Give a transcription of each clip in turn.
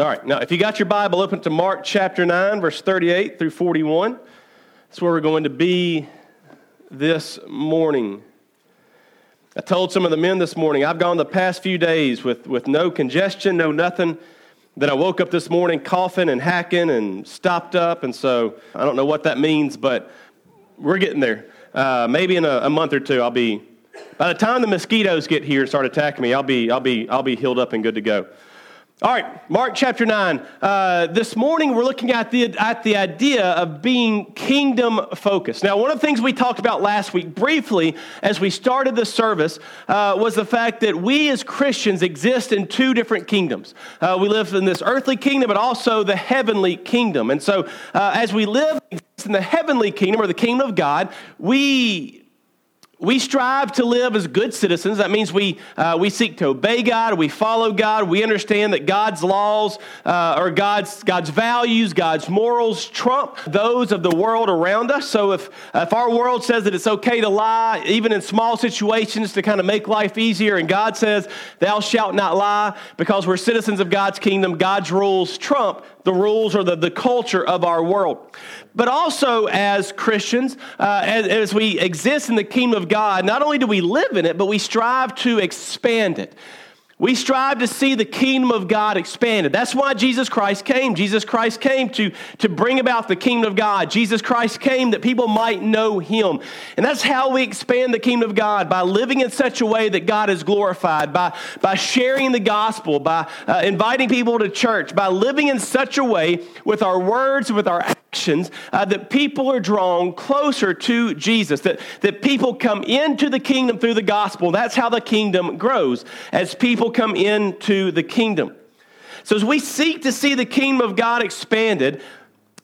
All right, now if you got your Bible, open to Mark chapter 9, verse 38 through 41. That's where we're going to be this morning. I told some of the men this morning, I've gone the past few days with, with no congestion, no nothing. Then I woke up this morning coughing and hacking and stopped up. And so I don't know what that means, but we're getting there. Uh, maybe in a, a month or two, I'll be, by the time the mosquitoes get here and start attacking me, I'll be, I'll be, I'll be healed up and good to go. All right, Mark chapter 9. Uh, this morning we're looking at the, at the idea of being kingdom focused. Now, one of the things we talked about last week briefly as we started the service uh, was the fact that we as Christians exist in two different kingdoms. Uh, we live in this earthly kingdom, but also the heavenly kingdom. And so, uh, as we live in the heavenly kingdom or the kingdom of God, we we strive to live as good citizens. That means we, uh, we seek to obey God, we follow God, we understand that God's laws uh, or God's, God's values, God's morals trump those of the world around us. So if, if our world says that it's okay to lie, even in small situations to kind of make life easier, and God says, Thou shalt not lie, because we're citizens of God's kingdom, God's rules trump the rules or the, the culture of our world. But also, as Christians, uh, as, as we exist in the kingdom of God, not only do we live in it, but we strive to expand it. We strive to see the kingdom of God expanded. That's why Jesus Christ came. Jesus Christ came to, to bring about the kingdom of God. Jesus Christ came that people might know him. And that's how we expand the kingdom of God by living in such a way that God is glorified, by, by sharing the gospel, by uh, inviting people to church, by living in such a way with our words, with our actions, uh, that people are drawn closer to Jesus, that, that people come into the kingdom through the gospel. That's how the kingdom grows, as people come into the kingdom. So, as we seek to see the kingdom of God expanded,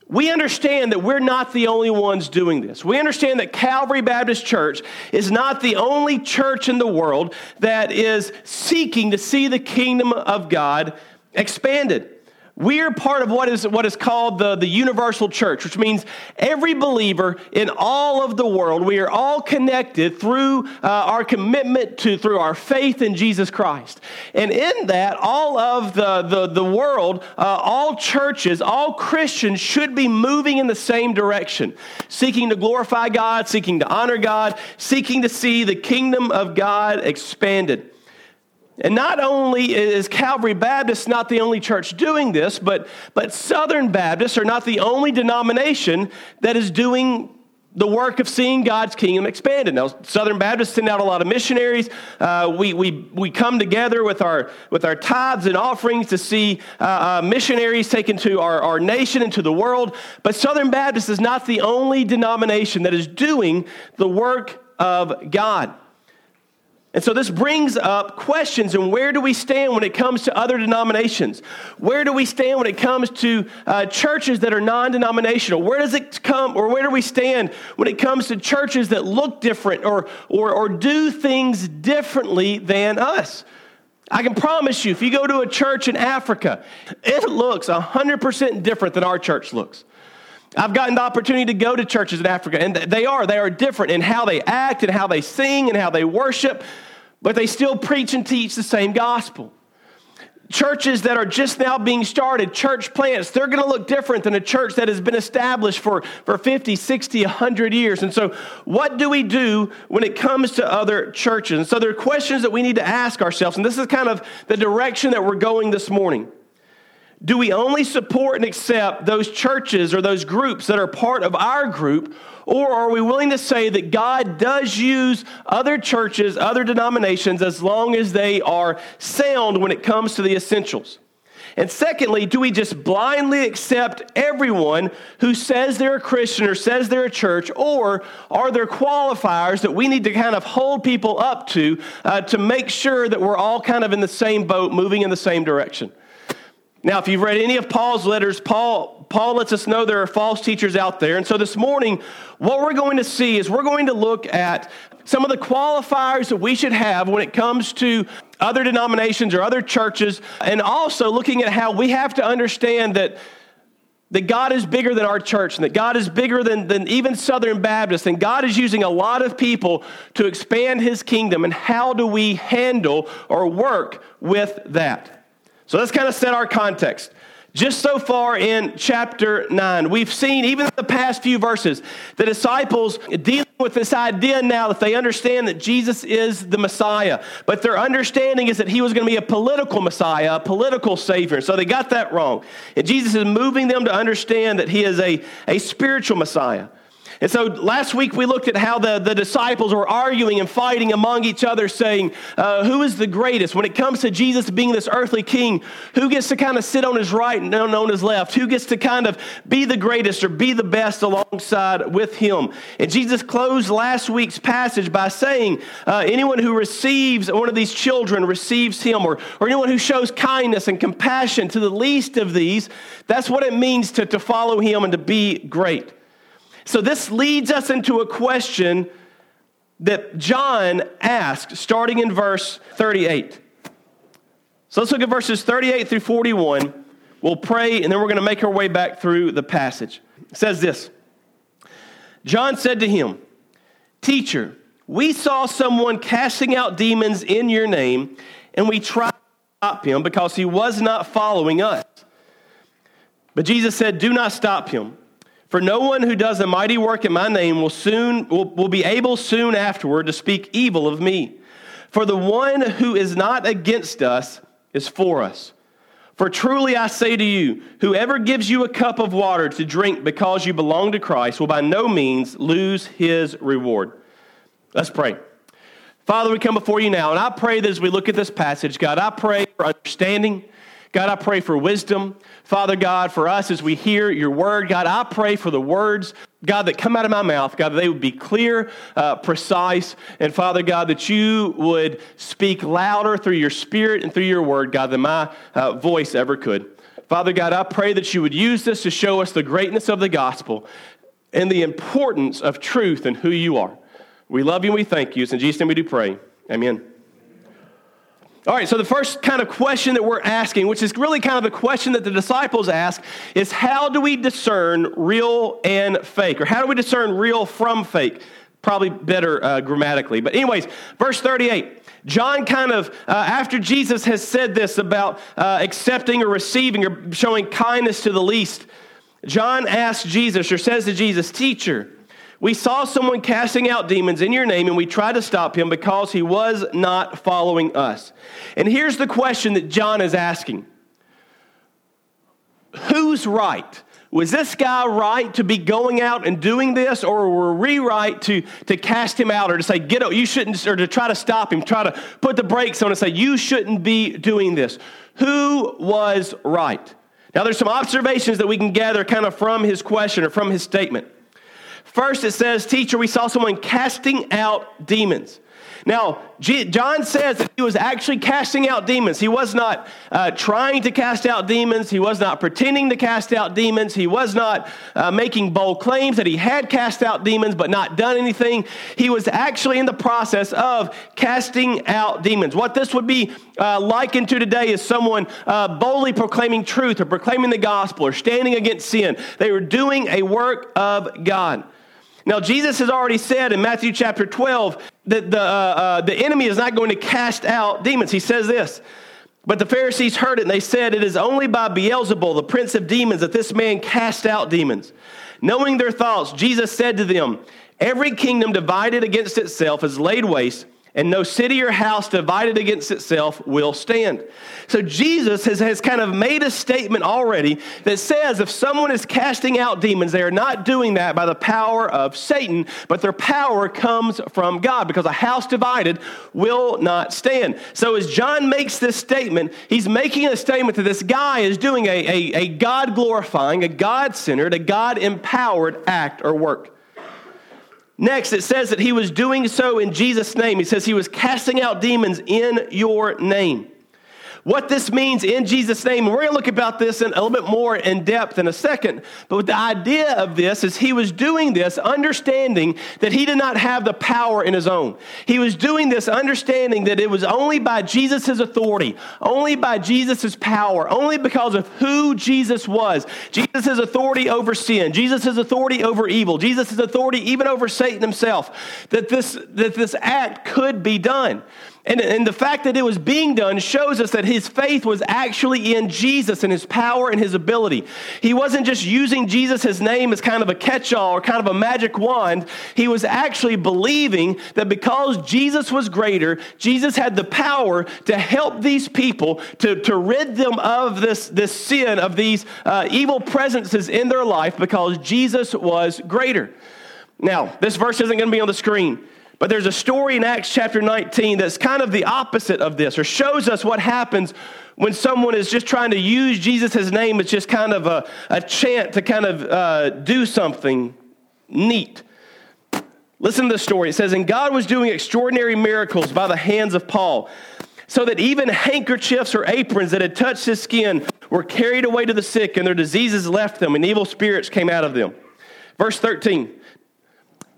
we understand that we're not the only ones doing this. We understand that Calvary Baptist Church is not the only church in the world that is seeking to see the kingdom of God expanded. We're part of what is, what is called the, the universal church, which means every believer in all of the world, we are all connected through uh, our commitment to, through our faith in Jesus Christ. And in that, all of the, the, the world, uh, all churches, all Christians should be moving in the same direction, seeking to glorify God, seeking to honor God, seeking to see the kingdom of God expanded. And not only is Calvary Baptist not the only church doing this, but, but Southern Baptists are not the only denomination that is doing the work of seeing God's kingdom expanded. Now, Southern Baptists send out a lot of missionaries. Uh, we, we, we come together with our, with our tithes and offerings to see uh, uh, missionaries taken to our, our nation and to the world. But Southern Baptist is not the only denomination that is doing the work of God. And so this brings up questions and where do we stand when it comes to other denominations? Where do we stand when it comes to uh, churches that are non denominational? Where does it come, or where do we stand when it comes to churches that look different or, or, or do things differently than us? I can promise you, if you go to a church in Africa, it looks 100% different than our church looks. I've gotten the opportunity to go to churches in Africa, and they are. They are different in how they act and how they sing and how they worship but they still preach and teach the same gospel. Churches that are just now being started, church plants, they're going to look different than a church that has been established for, for 50, 60, 100 years. And so, what do we do when it comes to other churches? And so, there are questions that we need to ask ourselves. And this is kind of the direction that we're going this morning. Do we only support and accept those churches or those groups that are part of our group? Or are we willing to say that God does use other churches, other denominations, as long as they are sound when it comes to the essentials? And secondly, do we just blindly accept everyone who says they're a Christian or says they're a church? Or are there qualifiers that we need to kind of hold people up to uh, to make sure that we're all kind of in the same boat, moving in the same direction? Now, if you've read any of Paul's letters, Paul, Paul lets us know there are false teachers out there. And so this morning, what we're going to see is we're going to look at some of the qualifiers that we should have when it comes to other denominations or other churches, and also looking at how we have to understand that that God is bigger than our church and that God is bigger than, than even Southern Baptists, and God is using a lot of people to expand his kingdom. And how do we handle or work with that? So let's kind of set our context. Just so far in chapter 9, we've seen, even in the past few verses, the disciples dealing with this idea now that they understand that Jesus is the Messiah. But their understanding is that he was going to be a political Messiah, a political Savior. So they got that wrong. And Jesus is moving them to understand that he is a, a spiritual Messiah. And so last week we looked at how the, the disciples were arguing and fighting among each other, saying, uh, Who is the greatest? When it comes to Jesus being this earthly king, who gets to kind of sit on his right and on his left? Who gets to kind of be the greatest or be the best alongside with him? And Jesus closed last week's passage by saying, uh, Anyone who receives one of these children receives him, or, or anyone who shows kindness and compassion to the least of these, that's what it means to, to follow him and to be great. So this leads us into a question that John asked starting in verse 38. So let's look at verses 38 through 41. We'll pray and then we're going to make our way back through the passage. It says this John said to him, Teacher, we saw someone casting out demons in your name, and we tried to stop him because he was not following us. But Jesus said, Do not stop him. For no one who does a mighty work in my name will soon will, will be able soon afterward to speak evil of me. For the one who is not against us is for us. For truly I say to you, whoever gives you a cup of water to drink because you belong to Christ will by no means lose his reward. Let's pray. Father, we come before you now, and I pray that as we look at this passage, God, I pray for understanding. God, I pray for wisdom. Father God, for us as we hear your word, God, I pray for the words, God, that come out of my mouth, God, that they would be clear, uh, precise, and Father God, that you would speak louder through your spirit and through your word, God, than my uh, voice ever could. Father God, I pray that you would use this to show us the greatness of the gospel and the importance of truth and who you are. We love you and we thank you. It's in Jesus' name we do pray. Amen. All right, so the first kind of question that we're asking, which is really kind of the question that the disciples ask, is how do we discern real and fake? Or how do we discern real from fake? Probably better uh, grammatically. But, anyways, verse 38. John kind of, uh, after Jesus has said this about uh, accepting or receiving or showing kindness to the least, John asks Jesus or says to Jesus, Teacher, we saw someone casting out demons in your name, and we tried to stop him because he was not following us. And here's the question that John is asking Who's right? Was this guy right to be going out and doing this, or were we right to, to cast him out or to say, get up, you shouldn't, or to try to stop him, try to put the brakes on and say, you shouldn't be doing this? Who was right? Now, there's some observations that we can gather kind of from his question or from his statement. First, it says, Teacher, we saw someone casting out demons. Now, John says that he was actually casting out demons. He was not uh, trying to cast out demons. He was not pretending to cast out demons. He was not uh, making bold claims that he had cast out demons but not done anything. He was actually in the process of casting out demons. What this would be uh, likened to today is someone uh, boldly proclaiming truth or proclaiming the gospel or standing against sin. They were doing a work of God. Now, Jesus has already said in Matthew chapter 12 that the, uh, uh, the enemy is not going to cast out demons. He says this. But the Pharisees heard it and they said, It is only by Beelzebul, the prince of demons, that this man cast out demons. Knowing their thoughts, Jesus said to them, Every kingdom divided against itself is laid waste and no city or house divided against itself will stand. So Jesus has, has kind of made a statement already that says if someone is casting out demons, they are not doing that by the power of Satan, but their power comes from God because a house divided will not stand. So as John makes this statement, he's making a statement that this guy is doing a, a, a God glorifying, a God centered, a God empowered act or work. Next, it says that he was doing so in Jesus' name. He says he was casting out demons in your name what this means in Jesus' name. And we're going to look about this in a little bit more in depth in a second. But the idea of this is he was doing this understanding that he did not have the power in his own. He was doing this understanding that it was only by Jesus' authority, only by Jesus' power, only because of who Jesus was. Jesus' authority over sin, Jesus' authority over evil, Jesus' authority even over Satan himself, that this, that this act could be done. And, and the fact that it was being done shows us that his faith was actually in Jesus and his power and his ability. He wasn't just using Jesus' his name as kind of a catch all or kind of a magic wand. He was actually believing that because Jesus was greater, Jesus had the power to help these people, to, to rid them of this, this sin, of these uh, evil presences in their life because Jesus was greater. Now, this verse isn't going to be on the screen. But there's a story in Acts chapter 19 that's kind of the opposite of this, or shows us what happens when someone is just trying to use Jesus' name as just kind of a, a chant to kind of uh, do something neat. Listen to the story. It says, And God was doing extraordinary miracles by the hands of Paul, so that even handkerchiefs or aprons that had touched his skin were carried away to the sick, and their diseases left them, and evil spirits came out of them. Verse 13.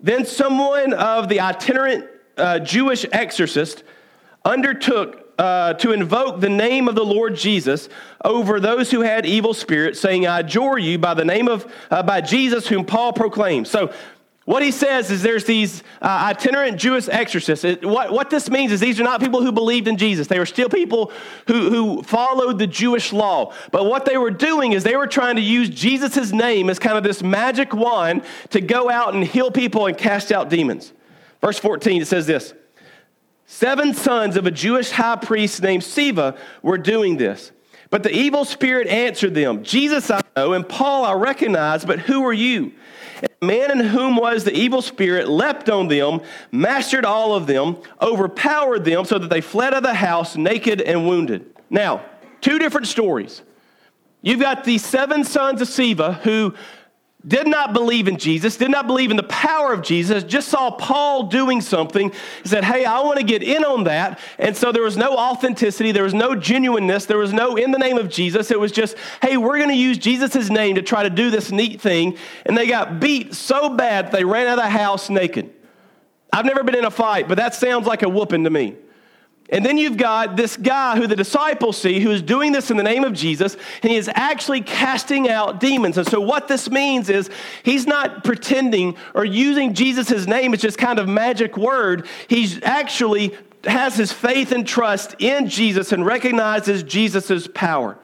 Then someone of the itinerant uh, Jewish exorcist undertook uh, to invoke the name of the Lord Jesus over those who had evil spirits, saying, I adjure you by the name of, uh, by Jesus whom Paul proclaims. So what he says is there's these uh, itinerant Jewish exorcists. It, what, what this means is these are not people who believed in Jesus. They were still people who, who followed the Jewish law. But what they were doing is they were trying to use Jesus' name as kind of this magic wand to go out and heal people and cast out demons. Verse 14, it says this Seven sons of a Jewish high priest named Sceva were doing this. But the evil spirit answered them Jesus I know, and Paul I recognize, but who are you? Man in whom was the evil spirit leapt on them, mastered all of them, overpowered them, so that they fled out of the house naked and wounded. Now, two different stories. You've got the seven sons of Sceva who did not believe in Jesus, did not believe in the power of Jesus, just saw Paul doing something, said, Hey, I want to get in on that. And so there was no authenticity, there was no genuineness, there was no in the name of Jesus. It was just, Hey, we're going to use Jesus' name to try to do this neat thing. And they got beat so bad they ran out of the house naked. I've never been in a fight, but that sounds like a whooping to me. And then you've got this guy who the disciples see who is doing this in the name of Jesus, and he is actually casting out demons. And so, what this means is he's not pretending or using Jesus' name as just kind of magic word. He's actually has his faith and trust in Jesus and recognizes Jesus' power.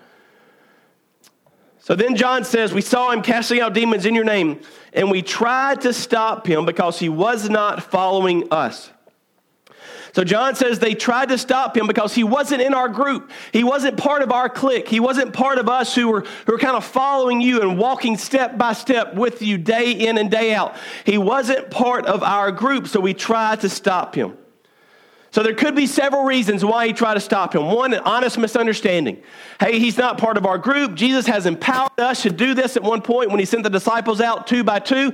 So then John says, We saw him casting out demons in your name, and we tried to stop him because he was not following us. So John says they tried to stop him because he wasn't in our group. He wasn't part of our clique. He wasn't part of us who were, who were kind of following you and walking step by step with you day in and day out. He wasn't part of our group, so we tried to stop him. So there could be several reasons why he tried to stop him. One, an honest misunderstanding. Hey, he's not part of our group. Jesus has empowered us to do this at one point when he sent the disciples out two by two.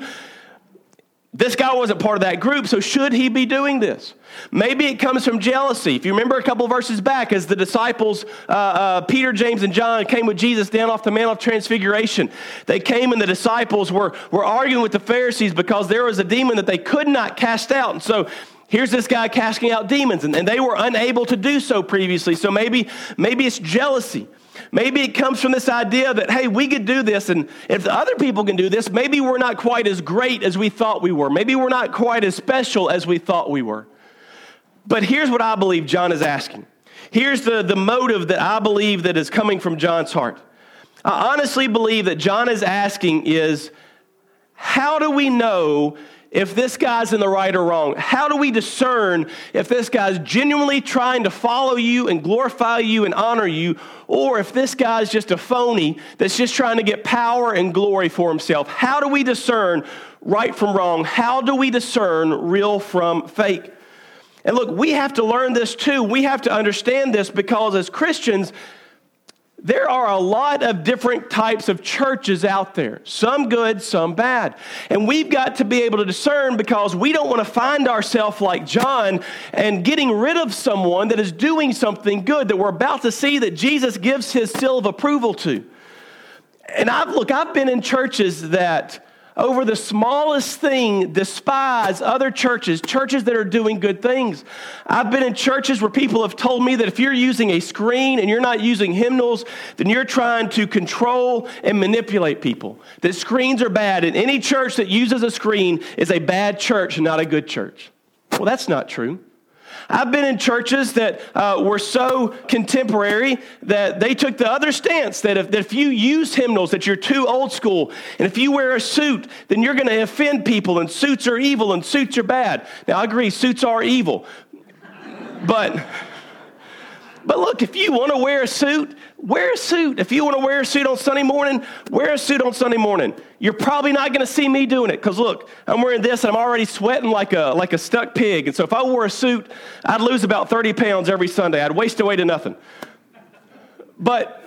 This guy wasn't part of that group, so should he be doing this? Maybe it comes from jealousy. If you remember a couple verses back, as the disciples, uh, uh, Peter, James, and John, came with Jesus down off the Mount of Transfiguration, they came and the disciples were, were arguing with the Pharisees because there was a demon that they could not cast out. And so here's this guy casting out demons, and, and they were unable to do so previously. So maybe, maybe it's jealousy. Maybe it comes from this idea that, hey, we could do this, and if the other people can do this, maybe we're not quite as great as we thought we were. Maybe we're not quite as special as we thought we were. But here's what I believe John is asking. Here's the, the motive that I believe that is coming from John's heart. I honestly believe that John is asking is, how do we know if this guy's in the right or wrong? How do we discern if this guy's genuinely trying to follow you and glorify you and honor you, or if this guy's just a phony that's just trying to get power and glory for himself? How do we discern right from wrong? How do we discern real from fake? And look, we have to learn this too. We have to understand this because as Christians, there are a lot of different types of churches out there, some good, some bad. And we've got to be able to discern because we don't want to find ourselves like John and getting rid of someone that is doing something good that we're about to see that Jesus gives his seal of approval to. And I've, look, I've been in churches that over the smallest thing despise other churches, churches that are doing good things. I've been in churches where people have told me that if you're using a screen and you're not using hymnals, then you're trying to control and manipulate people. That screens are bad, and any church that uses a screen is a bad church, and not a good church. Well, that's not true. I've been in churches that uh, were so contemporary that they took the other stance that if, that if you use hymnals, that you're too old school. And if you wear a suit, then you're going to offend people, and suits are evil and suits are bad. Now, I agree, suits are evil. But. But look, if you want to wear a suit, wear a suit. If you want to wear a suit on Sunday morning, wear a suit on Sunday morning. You're probably not going to see me doing it because look, I'm wearing this and I'm already sweating like a, like a stuck pig. And so if I wore a suit, I'd lose about 30 pounds every Sunday. I'd waste away to nothing. But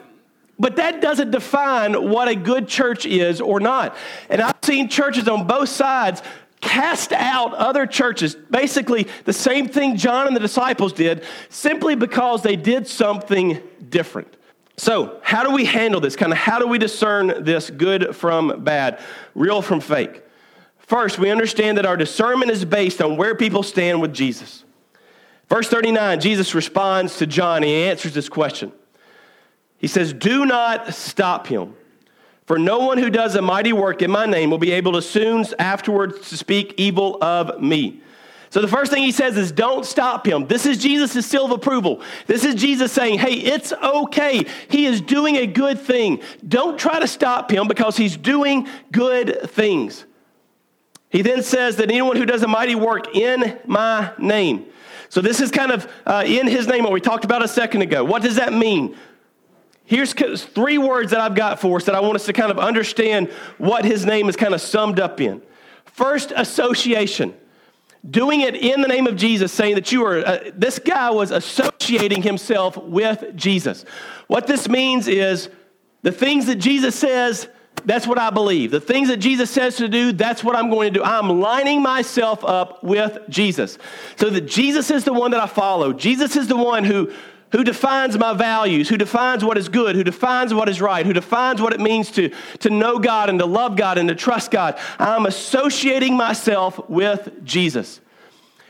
but that doesn't define what a good church is or not. And I've seen churches on both sides cast out other churches, basically the same thing John and the disciples did, simply because they did something different. So, how do we handle this? Kind of how do we discern this good from bad, real from fake? First, we understand that our discernment is based on where people stand with Jesus. Verse 39, Jesus responds to John. He answers this question. He says, Do not stop him. For no one who does a mighty work in my name will be able to soon afterwards to speak evil of me. So the first thing he says is, don't stop him. This is Jesus' seal of approval. This is Jesus saying, hey, it's okay. He is doing a good thing. Don't try to stop him because he's doing good things. He then says that anyone who does a mighty work in my name. So this is kind of uh, in his name, what we talked about a second ago. What does that mean? Here's three words that I've got for us that I want us to kind of understand what his name is kind of summed up in. First, association. Doing it in the name of Jesus, saying that you are, uh, this guy was associating himself with Jesus. What this means is the things that Jesus says, that's what I believe. The things that Jesus says to do, that's what I'm going to do. I'm lining myself up with Jesus. So that Jesus is the one that I follow. Jesus is the one who who defines my values, who defines what is good, who defines what is right, who defines what it means to, to know God and to love God and to trust God. I'm associating myself with Jesus.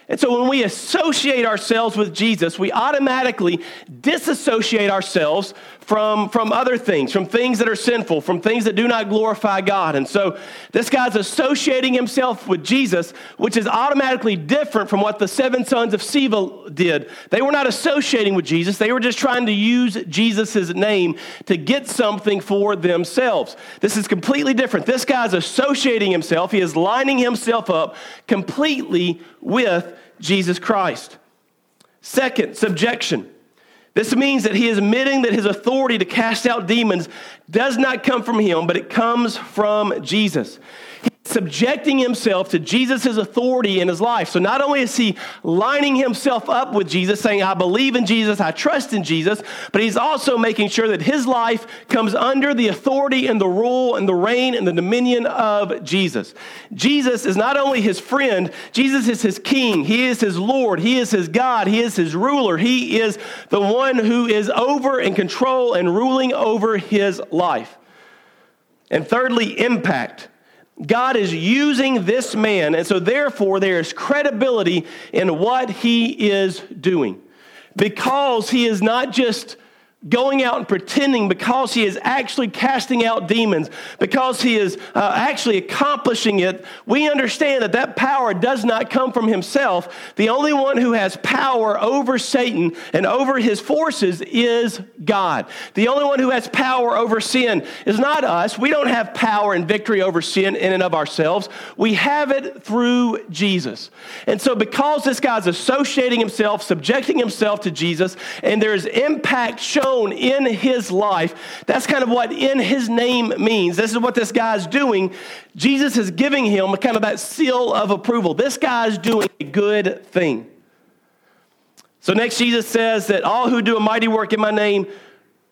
And so when we associate ourselves with Jesus, we automatically disassociate ourselves from, from other things, from things that are sinful, from things that do not glorify God. And so this guy's associating himself with Jesus, which is automatically different from what the seven sons of Sceva did. They were not associating with Jesus, they were just trying to use Jesus' name to get something for themselves. This is completely different. This guy's associating himself, he is lining himself up completely with Jesus Christ. Second, subjection. This means that he is admitting that his authority to cast out demons does not come from him, but it comes from Jesus subjecting himself to Jesus' authority in his life. So not only is he lining himself up with Jesus, saying, I believe in Jesus, I trust in Jesus, but he's also making sure that his life comes under the authority and the rule and the reign and the dominion of Jesus. Jesus is not only his friend, Jesus is his king, he is his Lord, he is his God, he is his ruler, he is the one who is over and control and ruling over his life. And thirdly, impact. God is using this man, and so therefore there is credibility in what he is doing. Because he is not just going out and pretending because he is actually casting out demons, because he is uh, actually accomplishing it, we understand that that power does not come from himself. The only one who has power over Satan and over his forces is God. The only one who has power over sin is not us. We don't have power and victory over sin in and of ourselves. We have it through Jesus. And so, because this guy's associating himself, subjecting himself to Jesus, and there's impact shown in his life. That's kind of what in his name means. This is what this guy's doing. Jesus is giving him kind of that seal of approval. This guy's doing a good thing. So, next, Jesus says that all who do a mighty work in my name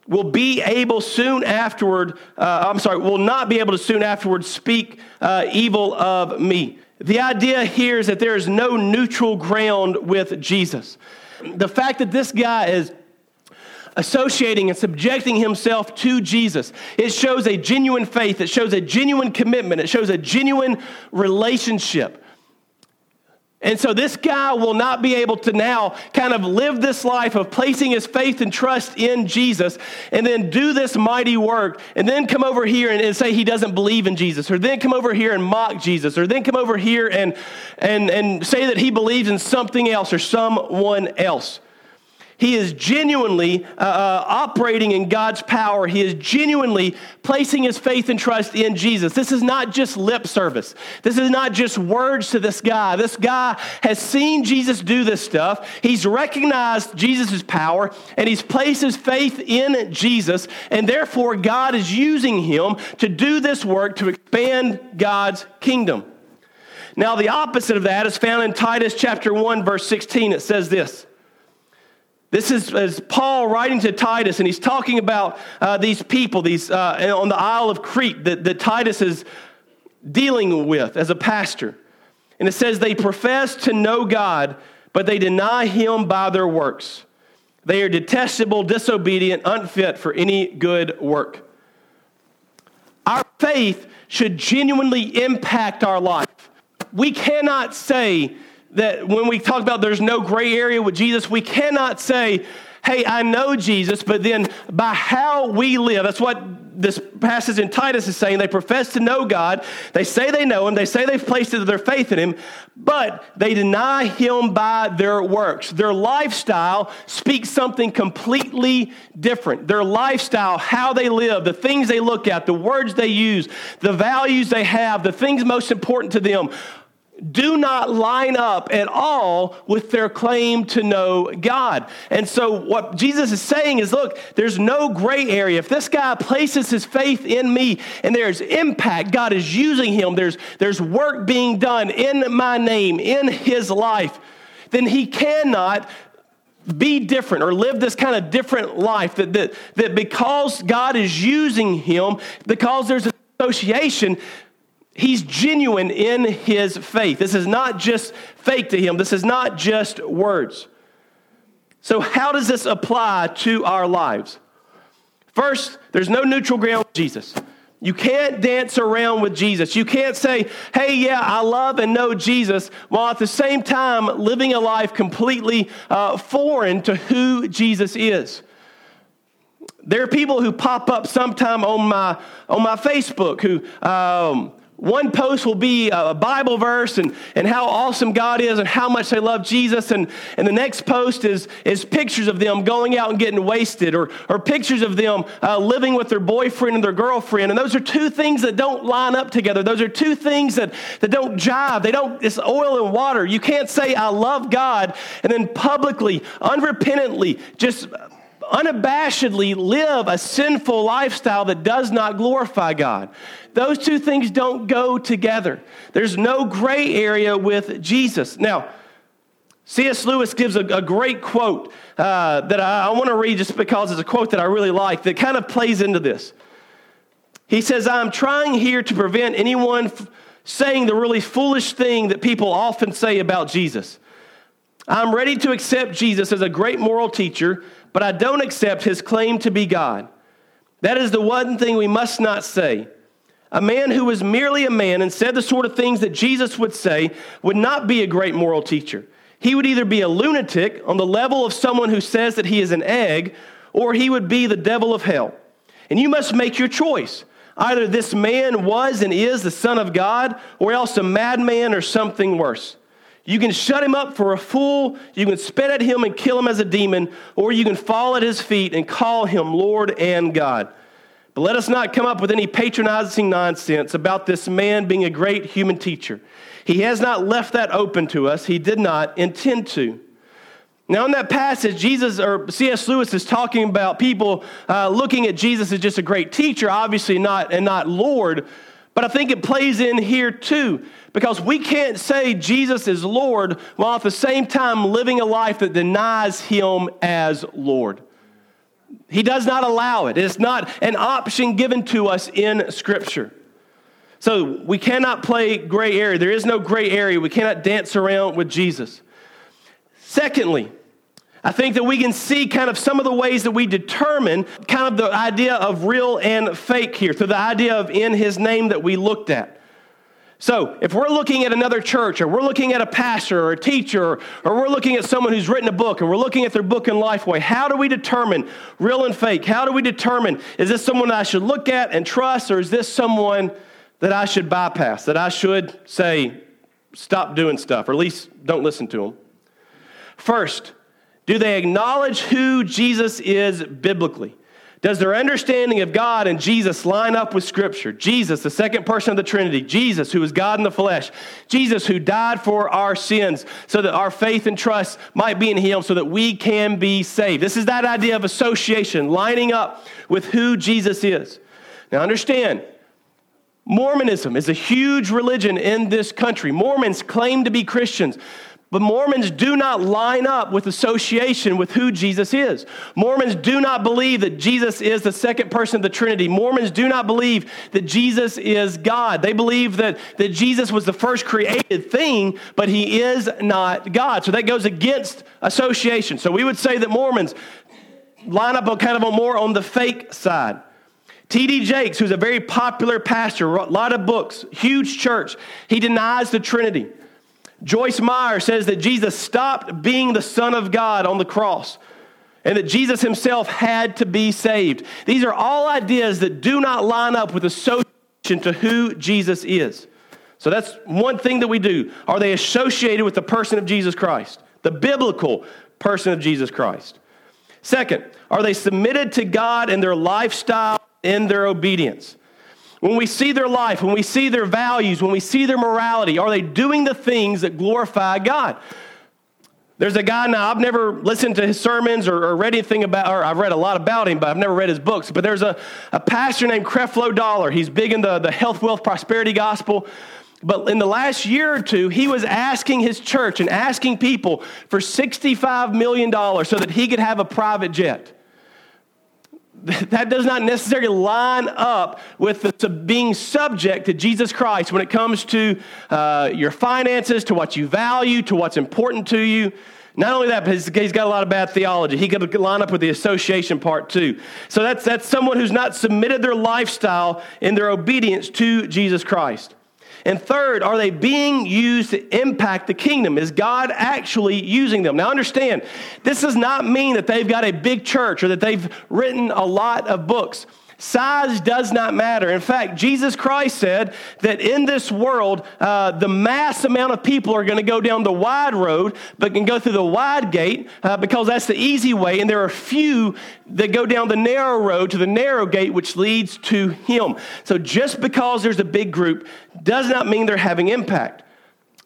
will be able soon afterward, uh, I'm sorry, will not be able to soon afterward speak uh, evil of me. The idea here is that there is no neutral ground with Jesus. The fact that this guy is associating and subjecting himself to Jesus. It shows a genuine faith, it shows a genuine commitment, it shows a genuine relationship. And so this guy will not be able to now kind of live this life of placing his faith and trust in Jesus and then do this mighty work and then come over here and, and, say he doesn't believe in Jesus or then come over here and mock Jesus or then come over here and, and, and say that he believes in something else or someone else. He is genuinely uh, uh, operating in God's power. He is genuinely placing his faith and trust in Jesus. This is not just lip service. This is not just words to this guy. This guy has seen Jesus do this stuff. He's recognized Jesus' power and he's placed his faith in Jesus. And therefore, God is using him to do this work to expand God's kingdom. Now, the opposite of that is found in Titus chapter 1, verse 16. It says this. This is, is, Paul writing to Titus, and he's talking about uh, these people these, uh, on the Isle of Crete that, that Titus is dealing with as a pastor. And it says, They profess to know God, but they deny him by their works. They are detestable, disobedient, unfit for any good work. Our faith should genuinely impact our life. We cannot say, that when we talk about there's no gray area with Jesus, we cannot say, hey, I know Jesus, but then by how we live, that's what this passage in Titus is saying. They profess to know God. They say they know Him. They say they've placed their faith in Him, but they deny Him by their works. Their lifestyle speaks something completely different. Their lifestyle, how they live, the things they look at, the words they use, the values they have, the things most important to them do not line up at all with their claim to know God. And so, what Jesus is saying is look, there's no gray area. If this guy places his faith in me and there's impact, God is using him, there's, there's work being done in my name, in his life, then he cannot be different or live this kind of different life. That, that, that because God is using him, because there's association, He's genuine in his faith. This is not just fake to him, this is not just words. So, how does this apply to our lives? First, there's no neutral ground with Jesus. You can't dance around with Jesus. You can't say, hey, yeah, I love and know Jesus, while at the same time living a life completely uh, foreign to who Jesus is. There are people who pop up sometime on my, on my Facebook who, um, one post will be a Bible verse and, and how awesome God is and how much they love Jesus. And, and the next post is, is pictures of them going out and getting wasted or, or pictures of them uh, living with their boyfriend and their girlfriend. And those are two things that don't line up together. Those are two things that, that don't jive. They don't, it's oil and water. You can't say, I love God, and then publicly, unrepentantly, just unabashedly live a sinful lifestyle that does not glorify God. Those two things don't go together. There's no gray area with Jesus. Now, C.S. Lewis gives a, a great quote uh, that I, I want to read just because it's a quote that I really like that kind of plays into this. He says, I'm trying here to prevent anyone f- saying the really foolish thing that people often say about Jesus. I'm ready to accept Jesus as a great moral teacher, but I don't accept his claim to be God. That is the one thing we must not say. A man who was merely a man and said the sort of things that Jesus would say would not be a great moral teacher. He would either be a lunatic on the level of someone who says that he is an egg, or he would be the devil of hell. And you must make your choice. Either this man was and is the Son of God, or else a madman or something worse. You can shut him up for a fool, you can spit at him and kill him as a demon, or you can fall at his feet and call him Lord and God. But let us not come up with any patronizing nonsense about this man being a great human teacher. He has not left that open to us, he did not intend to. Now, in that passage, Jesus or C.S. Lewis is talking about people uh, looking at Jesus as just a great teacher, obviously not and not Lord. But I think it plays in here too, because we can't say Jesus is Lord while at the same time living a life that denies Him as Lord. He does not allow it. It's not an option given to us in Scripture. So we cannot play gray area. There is no gray area. We cannot dance around with Jesus. Secondly, I think that we can see kind of some of the ways that we determine kind of the idea of real and fake here through the idea of in his name that we looked at. So, if we're looking at another church, or we're looking at a pastor or a teacher, or we're looking at someone who's written a book, and we're looking at their book in Lifeway, how do we determine real and fake? How do we determine is this someone I should look at and trust, or is this someone that I should bypass, that I should say, stop doing stuff, or at least don't listen to them? First, do they acknowledge who Jesus is biblically? Does their understanding of God and Jesus line up with Scripture? Jesus, the second person of the Trinity, Jesus, who is God in the flesh, Jesus, who died for our sins so that our faith and trust might be in Him so that we can be saved. This is that idea of association, lining up with who Jesus is. Now, understand, Mormonism is a huge religion in this country. Mormons claim to be Christians. But Mormons do not line up with association with who Jesus is. Mormons do not believe that Jesus is the second person of the Trinity. Mormons do not believe that Jesus is God. They believe that, that Jesus was the first created thing, but he is not God. So that goes against association. So we would say that Mormons line up kind of a more on the fake side. T.D. Jakes, who's a very popular pastor, a lot of books, huge church, he denies the Trinity. Joyce Meyer says that Jesus stopped being the Son of God on the cross and that Jesus himself had to be saved. These are all ideas that do not line up with association to who Jesus is. So that's one thing that we do. Are they associated with the person of Jesus Christ, the biblical person of Jesus Christ? Second, are they submitted to God in their lifestyle, in their obedience? When we see their life, when we see their values, when we see their morality, are they doing the things that glorify God? There's a guy now, I've never listened to his sermons or, or, read anything about, or I've read a lot about him, but I've never read his books. But there's a, a pastor named Creflo Dollar. He's big in the, the health, wealth, prosperity gospel. But in the last year or two, he was asking his church and asking people for $65 million so that he could have a private jet that does not necessarily line up with the, being subject to Jesus Christ when it comes to uh, your finances, to what you value, to what's important to you. Not only that, but he's, got a lot of bad theology. He could line up with the association part too. So that's, that's someone who's not submitted their lifestyle in their obedience to Jesus Christ. And third, are they being used to impact the kingdom? Is God actually using them? Now, understand, this does not mean that they've got a big church or that they've written a lot of books. Size does not matter. In fact, Jesus Christ said that in this world, uh, the mass amount of people are going to go down the wide road, but can go through the wide gate uh, because that's the easy way. And there are few that go down the narrow road to the narrow gate, which leads to Him. So just because there's a big group does not mean they're having impact.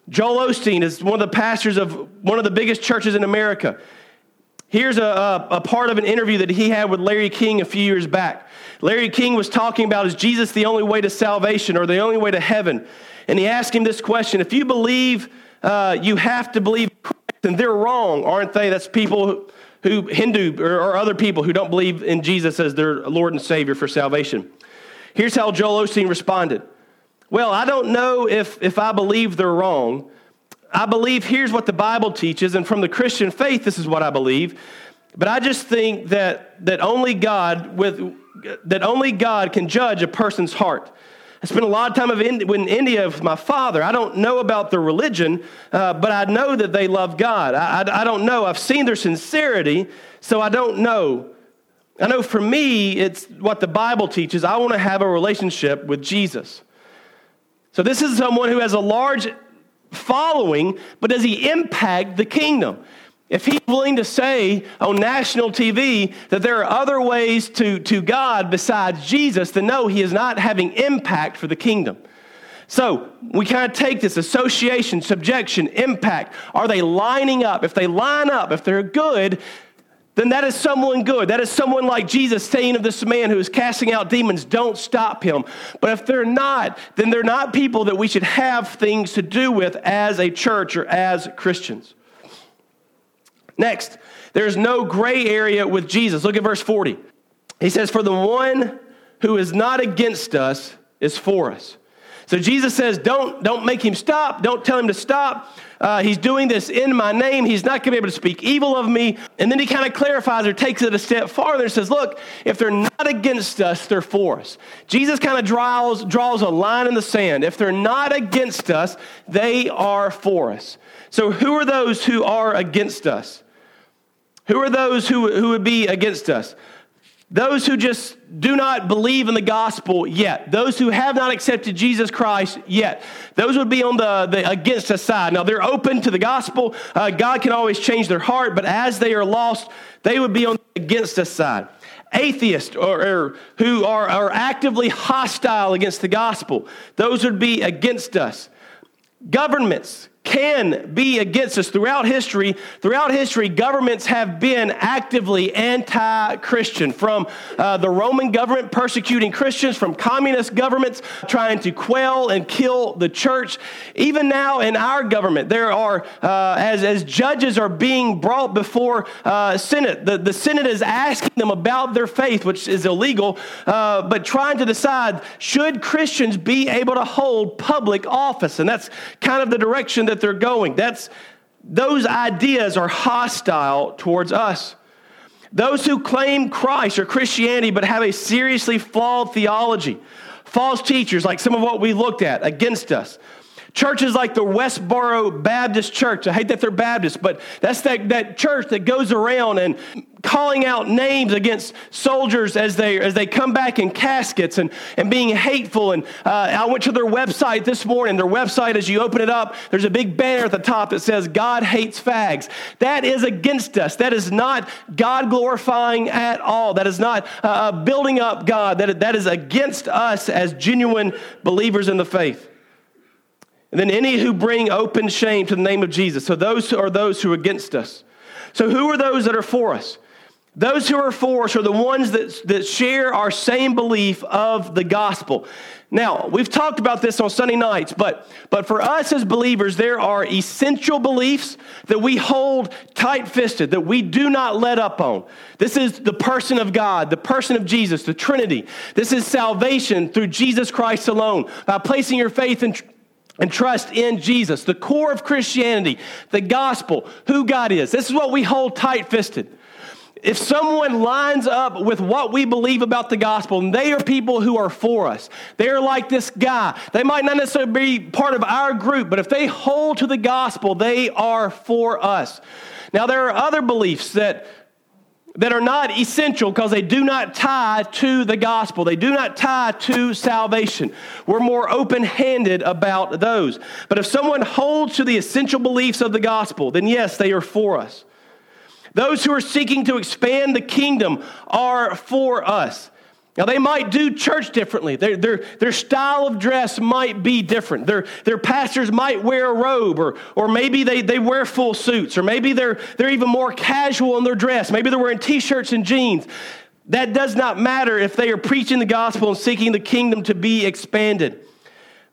Joel Osteen is one of the pastors of one of the biggest churches in America. Here's a, a, a, part of an interview that he had with Larry King a few years back. Larry King was talking about is Jesus the only way to salvation or the only way to heaven? And he asked him this question If you believe uh, you have to believe Christ, then they're wrong, aren't they? That's people who, Hindu or, or other people who don't believe in Jesus as their Lord and Savior for salvation. Here's how Joel Osteen responded Well, I don't know if, if I believe they're wrong. I believe here's what the Bible teaches, and from the Christian faith, this is what I believe. But I just think that, that only God with that only God can judge a person's heart. I spent a lot of time in India with my father. I don't know about their religion, uh, but I know that they love God. I, I, I don't know. I've seen their sincerity, so I don't know. I know for me, it's what the Bible teaches. I want to have a relationship with Jesus. So this is someone who has a large following, but does he impact the kingdom? If he's willing to say on national TV that there are other ways to, to God besides Jesus, then no, he is not having impact for the kingdom. So we kind of take this association, subjection, impact. Are they lining up? If they line up, if they're good, then that is someone good. That is someone like Jesus saying of this man who is casting out demons, don't stop him. But if they're not, then they're not people that we should have things to do with as a church or as Christians. Next, there's no gray area with Jesus. Look at verse 40. He says, For the one who is not against us is for us. So Jesus says, don't, don't make him stop. Don't tell him to stop. Uh, he's doing this in my name. He's not going to be able to speak evil of me. And then he kind of clarifies or takes it a step farther and says, look, if they're not against us, they're for us. Jesus kind of draws, draws a line in the sand. If they're not against us, they are for us. So who are those who are against us? Who are those who, who would be against us? Those who just do not believe in the gospel yet. Those who have not accepted Jesus Christ yet. Those would be on the, the against us side. Now, they're open to the gospel. Uh, God can always change their heart, but as they are lost, they would be on the against us side. Atheists or, or who are, are actively hostile against the gospel, those would be against us. Governments, can be against us throughout history. Throughout history, governments have been actively anti Christian, from uh, the Roman government persecuting Christians, from communist governments trying to quell and kill the church. Even now in our government, there are, uh, as, as judges are being brought before uh, Senate, the, the Senate is asking them about their faith, which is illegal, uh, but trying to decide should Christians be able to hold public office? And that's kind of the direction that that they're going. That's, those ideas are hostile towards us. Those who claim Christ or Christianity but have a seriously flawed theology, false teachers like some of what we looked at against us. Churches like the Westboro Baptist Church, I hate that they're Baptist, but that's that, that church that goes around and calling out names against soldiers as they, as they come back in caskets and, and being hateful. And uh, I went to their website this morning. Their website, as you open it up, there's a big banner at the top that says, God hates fags. That is against us. That is not God glorifying at all. That is not uh, uh building up God. That, that is against us as genuine believers in the faith. And then any who bring open shame to the name of Jesus. So those are those who are against us. So who are those that are for us? Those who are for us are the ones that, that share our same belief of the gospel. Now, we've talked about this on Sunday nights, but, but for us as believers, there are essential beliefs that we hold tight fisted, that we do not let up on. This is the person of God, the person of Jesus, the Trinity. This is salvation through Jesus Christ alone, by placing your faith in and trust in Jesus, the core of Christianity, the gospel, who God is. This is what we hold tight fisted. If someone lines up with what we believe about the gospel, and they are people who are for us, they're like this guy. They might not necessarily be part of our group, but if they hold to the gospel, they are for us. Now, there are other beliefs that that are not essential because they do not tie to the gospel. They do not tie to salvation. We're more open handed about those. But if someone holds to the essential beliefs of the gospel, then yes, they are for us. Those who are seeking to expand the kingdom are for us. Now, they might do church differently. Their, their, their style of dress might be different. Their, their pastors might wear a robe, or, or maybe they, they wear full suits, or maybe they're, they're even more casual in their dress. Maybe they're wearing t shirts and jeans. That does not matter if they are preaching the gospel and seeking the kingdom to be expanded.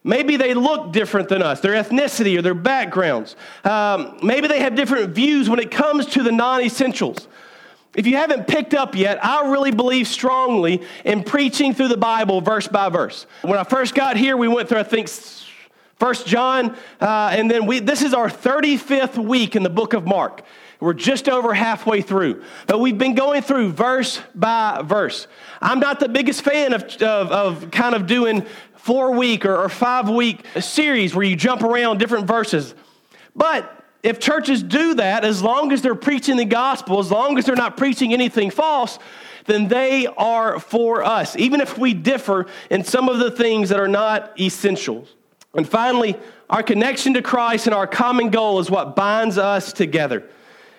Maybe they look different than us, their ethnicity or their backgrounds. Um, maybe they have different views when it comes to the non essentials. If you haven't picked up yet, I really believe strongly in preaching through the Bible verse by verse. When I first got here, we went through, I think, First John, uh, and then we, this is our 35th week in the book of Mark. We're just over halfway through, but we've been going through verse by verse. I'm not the biggest fan of, of, of kind of doing four week or, or five week series where you jump around different verses. But if churches do that, as long as they're preaching the gospel, as long as they're not preaching anything false, then they are for us, even if we differ in some of the things that are not essentials. And finally, our connection to Christ and our common goal is what binds us together.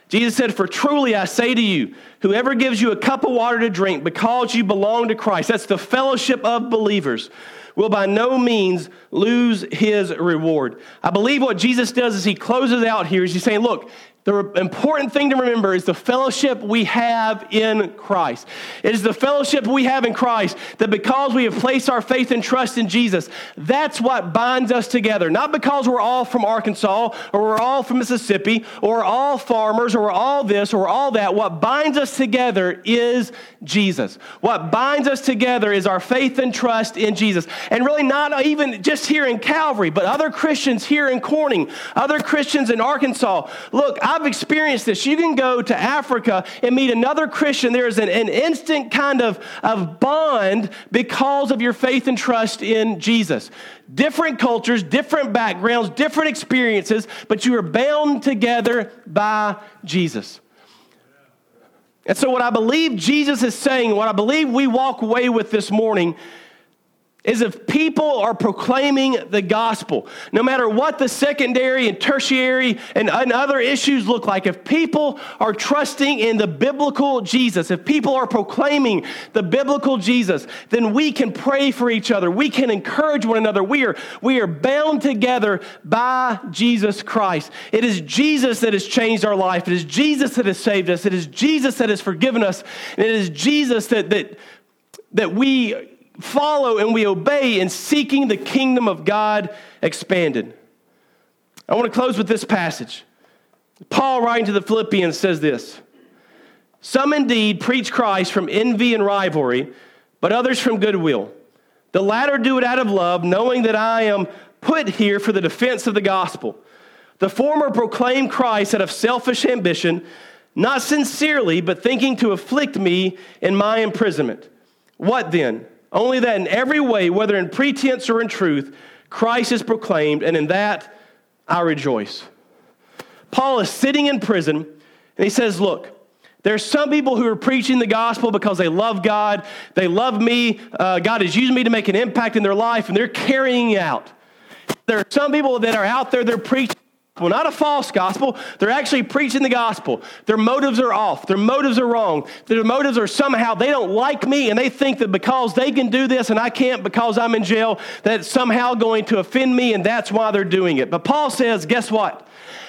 Jesus said, For truly I say to you, whoever gives you a cup of water to drink because you belong to Christ, that's the fellowship of believers will by no means lose his reward. I believe what Jesus does is he closes out here is he's saying, look, the important thing to remember is the fellowship we have in Christ. It is the fellowship we have in Christ that because we have placed our faith and trust in Jesus, that's what binds us together. Not because we're all from Arkansas or we're all from Mississippi or we're all farmers or we're all this or we're all that. What binds us together is Jesus. What binds us together is our faith and trust in Jesus. And really, not even just here in Calvary, but other Christians here in Corning, other Christians in Arkansas. Look, I've experienced this. You can go to Africa and meet another Christian. There's an, an instant kind of, of bond because of your faith and trust in Jesus. Different cultures, different backgrounds, different experiences, but you are bound together by Jesus. And so, what I believe Jesus is saying, what I believe we walk away with this morning, is if people are proclaiming the gospel, no matter what the secondary and tertiary and, and, other issues look like, if people are trusting in the biblical Jesus, if people are proclaiming the biblical Jesus, then we can pray for each other. We can encourage one another. We are, we are bound together by Jesus Christ. It is Jesus that has changed our life. It is Jesus that has saved us. It is Jesus that has forgiven us. And it is Jesus that, that, that we follow and we obey in seeking the kingdom of God expanded. I want to close with this passage. Paul, writing to the Philippians, says this Some indeed preach Christ from envy and rivalry, but others from goodwill. The latter do it out of love, knowing that I am put here for the defense of the gospel. The former proclaim Christ out of selfish ambition, not sincerely, but thinking to afflict me in my imprisonment. What then? Only that in every way, whether in pretense or in truth, Christ is proclaimed, and in that I rejoice. Paul is sitting in prison, and he says, Look, there's some people who are preaching the gospel because they love God, they love me, uh, God has used me to make an impact in their life, and they're carrying out. There are some people that are out there, they're preaching well, not a false gospel. They're actually preaching the gospel. Their motives are off. Their motives are wrong. Their motives are somehow they don't like me and they think that because they can do this and I can't because I'm in jail, that it's somehow going to offend me and that's why they're doing it. But Paul says, guess what?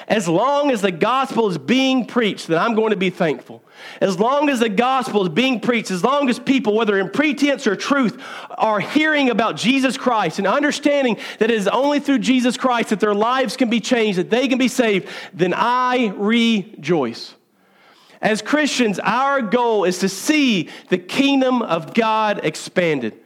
As long as the gospel is being preached, then I'm going to be thankful. As long as the gospel is being preached, as long as people, whether in pretense or truth, are hearing about Jesus Christ and understanding that it is only through Jesus Christ that their lives can be changed, that they can be saved, then I rejoice. As Christians, our goal is to see the kingdom of God expanded.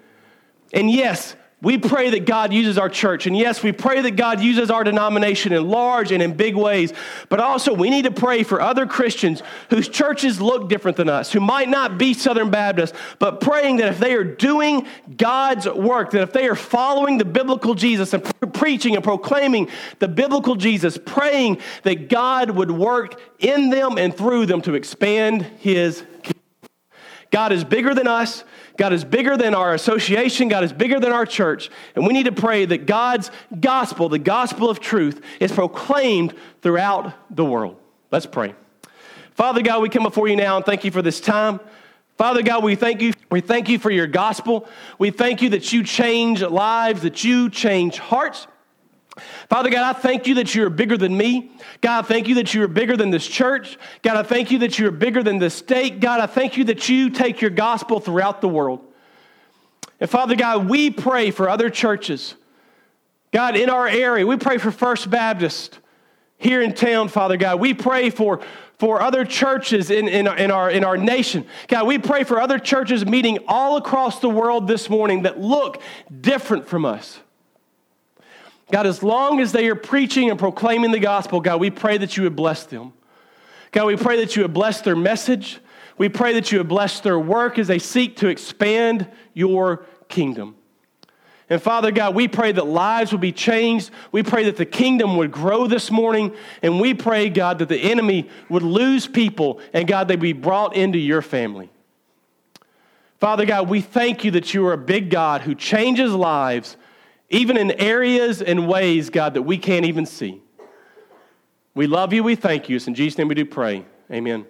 And yes, we pray that God uses our church. And yes, we pray that God uses our denomination in large and in big ways. But also, we need to pray for other Christians whose churches look different than us, who might not be Southern Baptists, but praying that if they are doing God's work, that if they are following the biblical Jesus and pre- preaching and proclaiming the biblical Jesus, praying that God would work in them and through them to expand his. God is bigger than us. God is bigger than our association. God is bigger than our church. And we need to pray that God's gospel, the gospel of truth, is proclaimed throughout the world. Let's pray. Father God, we come before you now and thank you for this time. Father God, we thank you. We thank you for your gospel. We thank you that you change lives, that you change hearts. Father God, I thank you that you are bigger than me. God, I thank you that you are bigger than this church. God, I thank you that you are bigger than this state. God, I thank you that you take your gospel throughout the world. And Father God, we pray for other churches. God, in our area, we pray for First Baptist here in town, Father God. We pray for, for other churches in, in, in, our, in our nation. God, we pray for other churches meeting all across the world this morning that look different from us. God, as long as they are preaching and proclaiming the gospel, God, we pray that you would bless them. God, we pray that you would bless their message. We pray that you would bless their work as they seek to expand your kingdom. And Father God, we pray that lives would be changed. We pray that the kingdom would grow this morning. And we pray, God, that the enemy would lose people and God, they'd be brought into your family. Father God, we thank you that you are a big God who changes lives even in areas and ways, God, that we can't even see. We love you. We thank you. It's in Jesus' name we do pray. Amen.